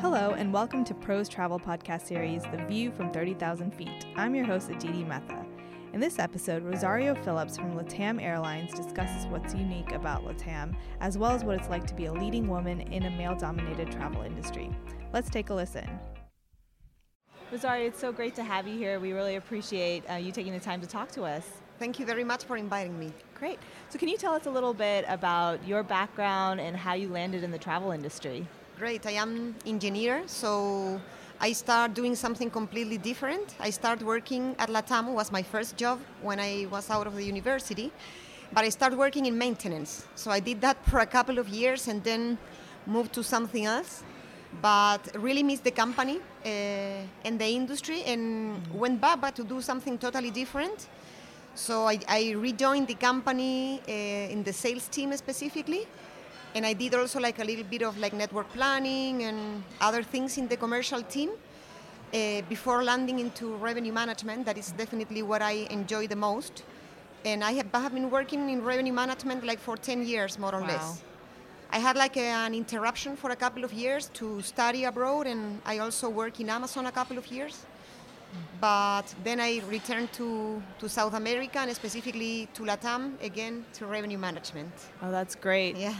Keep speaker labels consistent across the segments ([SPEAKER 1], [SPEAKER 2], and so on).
[SPEAKER 1] Hello, and welcome to Pros Travel Podcast Series, The View from 30,000 Feet. I'm your host, Aditi Mehta. In this episode, Rosario Phillips from LATAM Airlines discusses what's unique about LATAM, as well as what it's like to be a leading woman in a male dominated travel industry. Let's take a listen. Rosario, it's so great to have you here. We really appreciate uh, you taking the time to talk to us.
[SPEAKER 2] Thank you very much for inviting me.
[SPEAKER 1] Great. So, can you tell us a little bit about your background and how you landed in the travel industry?
[SPEAKER 2] Great. I am engineer, so I start doing something completely different. I started working at LATAM was my first job when I was out of the university, but I started working in maintenance. So I did that for a couple of years and then moved to something else. But really missed the company uh, and the industry and went back to do something totally different. So I, I rejoined the company uh, in the sales team specifically and I did also like a little bit of like network planning and other things in the commercial team uh, before landing into revenue management. That is definitely what I enjoy the most. And I have, I have been working in revenue management like for 10 years, more or
[SPEAKER 1] Wow.
[SPEAKER 2] less. I had like a, an interruption for a couple of years to study abroad, and I also worked in Amazon a couple of years. But then I returned to, to South America and specifically to LATAM again to revenue management.
[SPEAKER 1] Oh, that's great.
[SPEAKER 2] Yeah.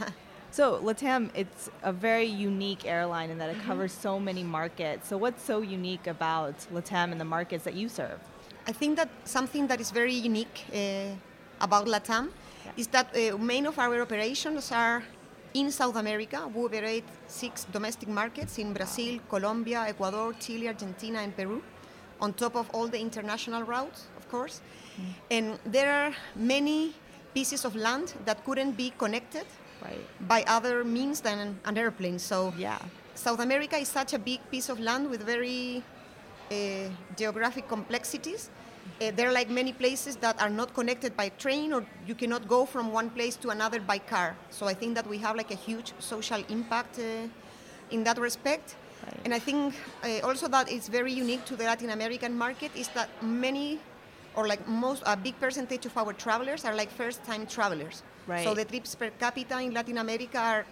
[SPEAKER 1] So, LATAM, it's a very unique airline in that it covers so many markets. So, what's so unique about LATAM and the markets that you serve?
[SPEAKER 2] I think that something that is very unique uh, about LATAM is that uh, main of our operations are in South America. We operate six domestic markets in Brazil, Colombia, Ecuador, Chile, Argentina, and Peru, on top of all the international routes, of course. And there are many pieces of land that couldn't be connected
[SPEAKER 1] Right.
[SPEAKER 2] by other means than an airplane. So
[SPEAKER 1] Yeah.
[SPEAKER 2] South America is such a big piece of land with very uh, geographic complexities. Uh, there are like many places that are not connected by train, or you cannot go from one place to another by car. So I think that we have like a huge social impact uh, in that respect.
[SPEAKER 1] Right.
[SPEAKER 2] And I think uh, also that it's very unique to the Latin American market is that many, or like most, a big percentage of our travelers are like first-time travelers. So the trips per capita in Latin America are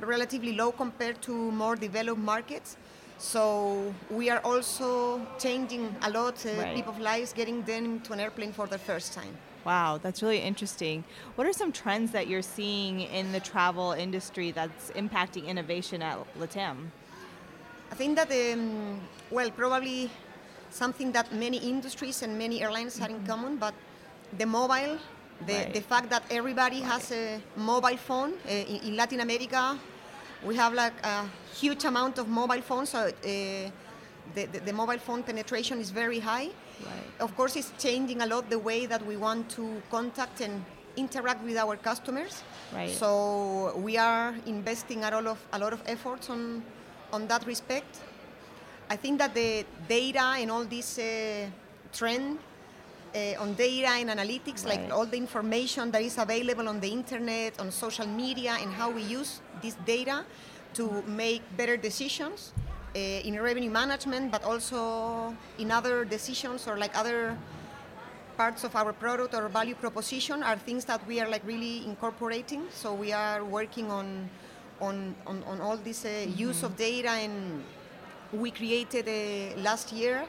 [SPEAKER 2] relatively low compared to more developed markets. So we are also changing a lot uh,
[SPEAKER 1] Right.
[SPEAKER 2] people's lives, getting them to an airplane for the first time.
[SPEAKER 1] Wow, that's really interesting. What are some trends that you're seeing in the travel industry that's impacting innovation at LATAM?
[SPEAKER 2] I think that, um, well, probably something that many industries and many airlines have in common, but the mobile, the,
[SPEAKER 1] Right.
[SPEAKER 2] the fact that everybody has a mobile phone. Uh, in, in Latin America, we have like a huge amount of mobile phones, so uh, the, the, the mobile phone penetration is very high.
[SPEAKER 1] Right.
[SPEAKER 2] Of course, it's changing a lot the way that we want to contact and interact with our customers.
[SPEAKER 1] Right.
[SPEAKER 2] So we are investing a lot of a lot of efforts on on that respect. I think that the data and all this uh, trend uh, on data and analytics,
[SPEAKER 1] Right.
[SPEAKER 2] like all the information that is available on the internet, on social media, and how we use this data to make better decisions uh, in revenue management, but also in other decisions or like other parts of our product or value proposition are things that we are like really incorporating. So we are working on on, on, on all this uh, use of data and we created uh, last year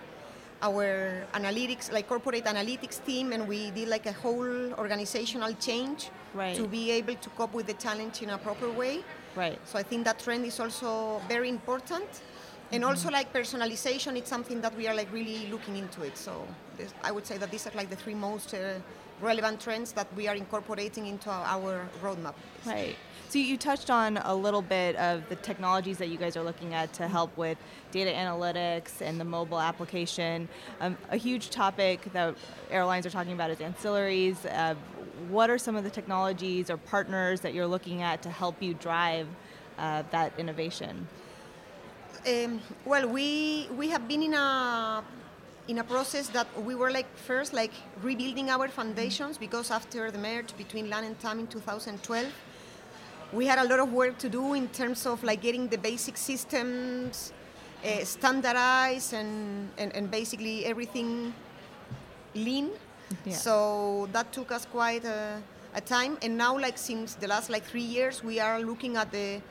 [SPEAKER 2] our analytics like corporate analytics team and we did like a whole organizational change
[SPEAKER 1] Right.
[SPEAKER 2] to be able to cope with the challenge in a proper way
[SPEAKER 1] Right.
[SPEAKER 2] so I think that trend is also very important. And also like personalization, it's something that we are like really looking into it. So this, I would say that these are like the three most uh, relevant trends that we are incorporating into our, our roadmap.
[SPEAKER 1] Right. So you touched on a little bit of the technologies that you guys are looking at to help with data analytics and the mobile application. Um, a huge topic that airlines are talking about is ancillaries. Uh, what are some of the technologies or partners that you're looking at to help you drive uh, that innovation?
[SPEAKER 2] Um, well, we we have been in a in a process that we were like first like rebuilding our foundations because after the merge between LAN and TAM in 2012, we had a lot of work to do in terms of like getting the basic systems uh, standardized and, and and basically everything lean.
[SPEAKER 1] Yeah.
[SPEAKER 2] So that took us quite a, a time, and now like since the last like three years, we are looking at the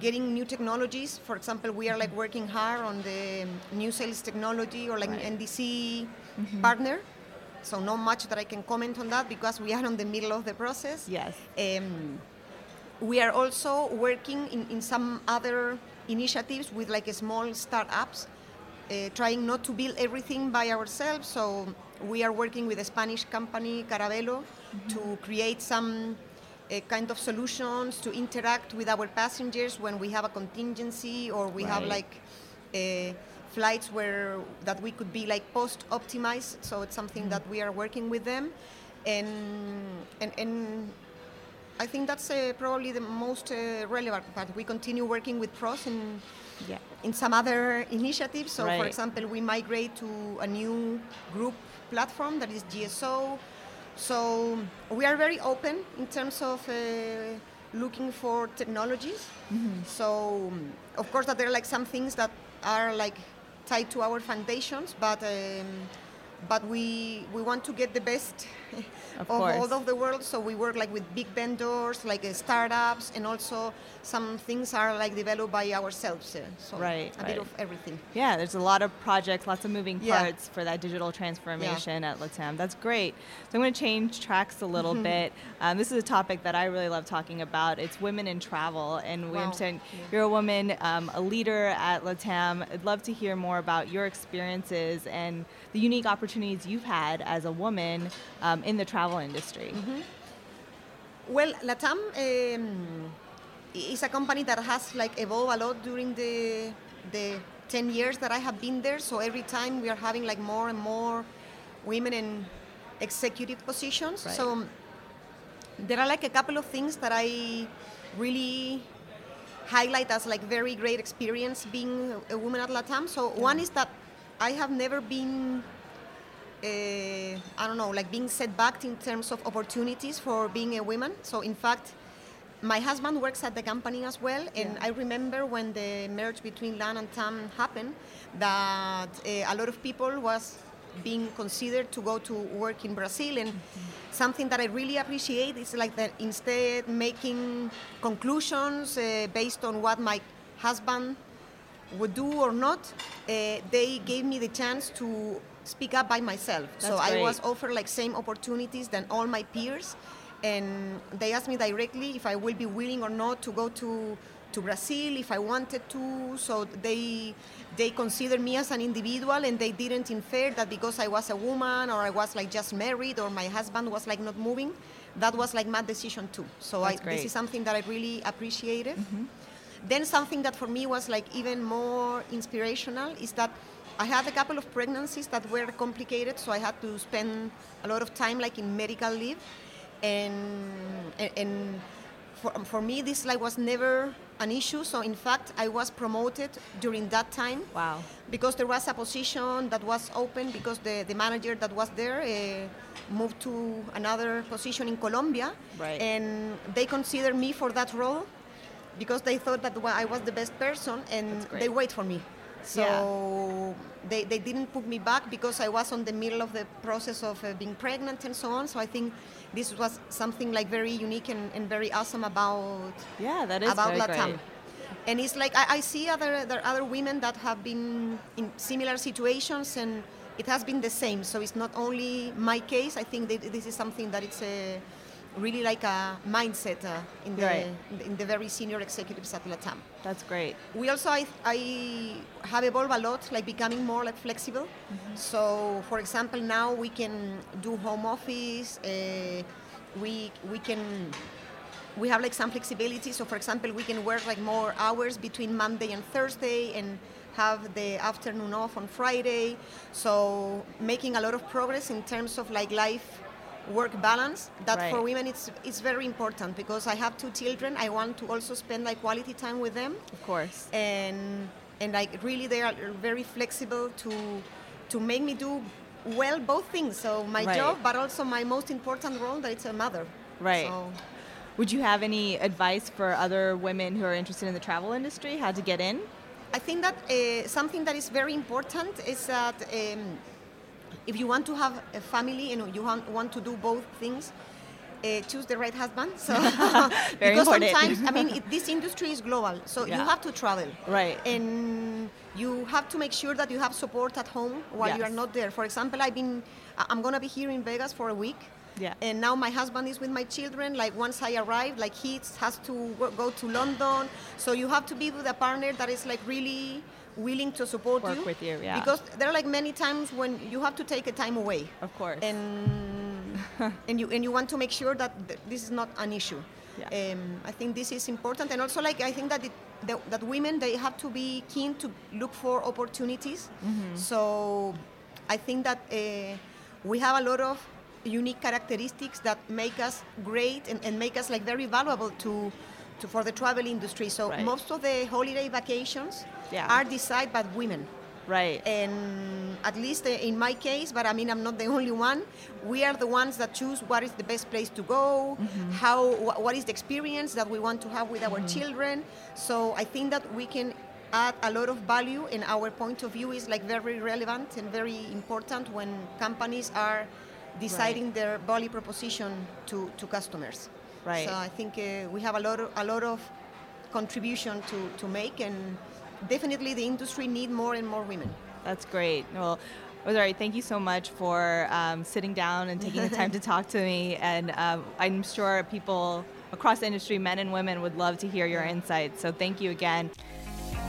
[SPEAKER 2] getting new technologies. For example, we are like working hard on the new sales technology or like
[SPEAKER 1] Right.
[SPEAKER 2] NDC partner. So not much that I can comment on that because we are on the middle of the process.
[SPEAKER 1] Yes.
[SPEAKER 2] Um, we are also working in, in some other initiatives with like small startups, uh, trying not to build everything by ourselves. So we are working with a Spanish company, Caravelo, to create some kind of solutions to interact with our passengers when we have a contingency or we have like uh, flights where that we could be like post optimized. So it's something that we are working with them, and and and I think that's uh, probably the most uh, relevant part. We continue working with Pros in
[SPEAKER 1] Yeah.
[SPEAKER 2] in some other initiatives. So, for example, we migrate to a new group platform that is GSO. So we are very open in terms of uh, looking for technologies. So um, of course that there are like some things that are like tied to our foundations, but um, but we we want to get the best
[SPEAKER 1] Of
[SPEAKER 2] of all of the world. So we work like with big vendors, like uh, startups, and also some things are like developed by ourselves. uh, so
[SPEAKER 1] Right,
[SPEAKER 2] a bit of everything.
[SPEAKER 1] Yeah, there's a lot of projects, lots of moving
[SPEAKER 2] Yeah.
[SPEAKER 1] parts for that digital transformation at Latam. That's great. So I'm going to change tracks a little
[SPEAKER 2] Mm-hmm.
[SPEAKER 1] bit. Um, this is a topic that I really love talking about. It's women in travel, and we
[SPEAKER 2] Wow.
[SPEAKER 1] understand
[SPEAKER 2] Yeah.
[SPEAKER 1] you're a woman, um, a leader at Latam. I'd love to hear more about your experiences and the unique opportunities you've had as a woman um, in the travel industry.
[SPEAKER 2] Well, Latam um, is a company that has like evolved a lot during the the 10 years that I have been there. So every time we are having like more and more women in executive positions.
[SPEAKER 1] Right.
[SPEAKER 2] So there are like a couple of things that I really highlight as like very great experience being a woman at Latam. So one is that I have never been I don't know, like being set back in terms of opportunities for being a woman. So in fact, my husband works at the company as well, and
[SPEAKER 1] Yeah.
[SPEAKER 2] I remember when the merge between LAN and TAM happened, that uh, a lot of people was being considered to go to work in Brazil, and something that I really appreciate is like that instead making conclusions uh, based on what my husband would do or not, uh, they gave me the chance to speak up by myself. so
[SPEAKER 1] That's
[SPEAKER 2] I was offered like same opportunities than all my peers, and they asked me directly if I will be willing or not to go to to Brazil if I wanted to. So they they considered me as an individual, and they didn't infer that because I was a woman or I was like just married or my husband was like not moving. That was like my decision too. So I, this is something that I really appreciated. Then something that for me was like even more inspirational is that I had a couple of pregnancies that were complicated, so I had to spend a lot of time like in medical leave, and and, and for, for me this like was never an issue. So in fact, I was promoted during that time
[SPEAKER 1] Wow.
[SPEAKER 2] because there was a position that was open because the, the manager that was there uh, moved to another position in Colombia,
[SPEAKER 1] Right.
[SPEAKER 2] and they considered me for that role because they thought that I was the best person, and they wait for me. So they, they didn't put me back because I was on the middle of the process of uh, being pregnant and so on. So I think this was something like very unique and, and very awesome about
[SPEAKER 1] Yeah, that is
[SPEAKER 2] about Latam.
[SPEAKER 1] great.
[SPEAKER 2] And it's like I, I see other there are other women that have been in similar situations, and it has been the same. So it's not only my case. I think that this is something that it's a really like a mindset uh, in, the,
[SPEAKER 1] Right.
[SPEAKER 2] in the very senior executives at Latam.
[SPEAKER 1] That's great.
[SPEAKER 2] We also I, I have evolved a lot, like becoming more like flexible. So, for example, now we can do home office. Uh, we we can we have like some flexibility. So, for example, we can work like more hours between Monday and Thursday, and have the afternoon off on Friday. So, making a lot of progress in terms of like life work balance that for women it's it's very important because I have two children I want to also spend like quality time with them
[SPEAKER 1] Of course.
[SPEAKER 2] and and like really they are very flexible to to make me do well both things so my
[SPEAKER 1] Right.
[SPEAKER 2] job but also my most important role that it's a mother
[SPEAKER 1] Right.
[SPEAKER 2] so
[SPEAKER 1] Would you have any advice for other women who are interested in the travel industry, how to get in?
[SPEAKER 2] I think that uh, something that is very important is that um, if you want to have a family and you want, want to do both things, uh, choose the right husband. So
[SPEAKER 1] Very
[SPEAKER 2] because
[SPEAKER 1] important.
[SPEAKER 2] sometimes, I mean, it, this industry is global, so
[SPEAKER 1] Yeah.
[SPEAKER 2] you have to travel,
[SPEAKER 1] Right.
[SPEAKER 2] and you have to make sure that you have support at home while you are not there. For example, I've been, I'm gonna be here in Vegas for a week.
[SPEAKER 1] Yeah.
[SPEAKER 2] And now my husband is with my children. Like once I arrive, like he has to go to London. So you have to be with a partner that is like really willing to support
[SPEAKER 1] Work
[SPEAKER 2] you.
[SPEAKER 1] with you, yeah.
[SPEAKER 2] Because there are like many times when you have to take a time away
[SPEAKER 1] Of course.
[SPEAKER 2] and and you and you want to make sure that th- this is not an issue.
[SPEAKER 1] Yeah.
[SPEAKER 2] Um, I think this is important, and also like I think that it, that, that women they have to be keen to look for opportunities.
[SPEAKER 1] Mm-hmm.
[SPEAKER 2] So I think that uh, we have a lot of unique characteristics that make us great and, and make us like very valuable to. To, for the travel industry, so
[SPEAKER 1] Right.
[SPEAKER 2] most of the holiday vacations
[SPEAKER 1] Yeah.
[SPEAKER 2] are decided by women.
[SPEAKER 1] Right.
[SPEAKER 2] and at least uh, in my case but i mean i'm not the only one we are the ones that choose what is the best place to go mm-hmm. how wh- what is the experience that we want to have with our mm-hmm. children. So i think that we can add a lot of value and our point of view. Is like very relevant and very important when companies are deciding their value proposition to, to customers
[SPEAKER 1] Right.
[SPEAKER 2] so i think uh, we have a lot of, a lot of contribution to, to make and definitely the industry need more and more women
[SPEAKER 1] That's great. Well, Rosario, thank you so much for um, sitting down and taking the time to talk to me. And um, I'm sure people across the industry, men and women, would love to hear your insights. So thank you again.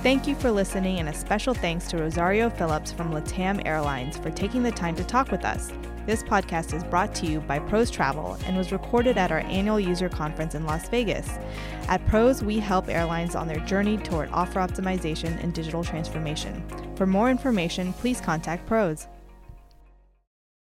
[SPEAKER 1] Thank you for listening, and a special thanks to Rosario Phillips from LATAM Airlines for taking the time to talk with us. This podcast is brought to you by Pros Travel and was recorded at our annual user conference in Las Vegas. At Pros, we help airlines on their journey toward offer optimization and digital transformation. For more information, please contact Pros.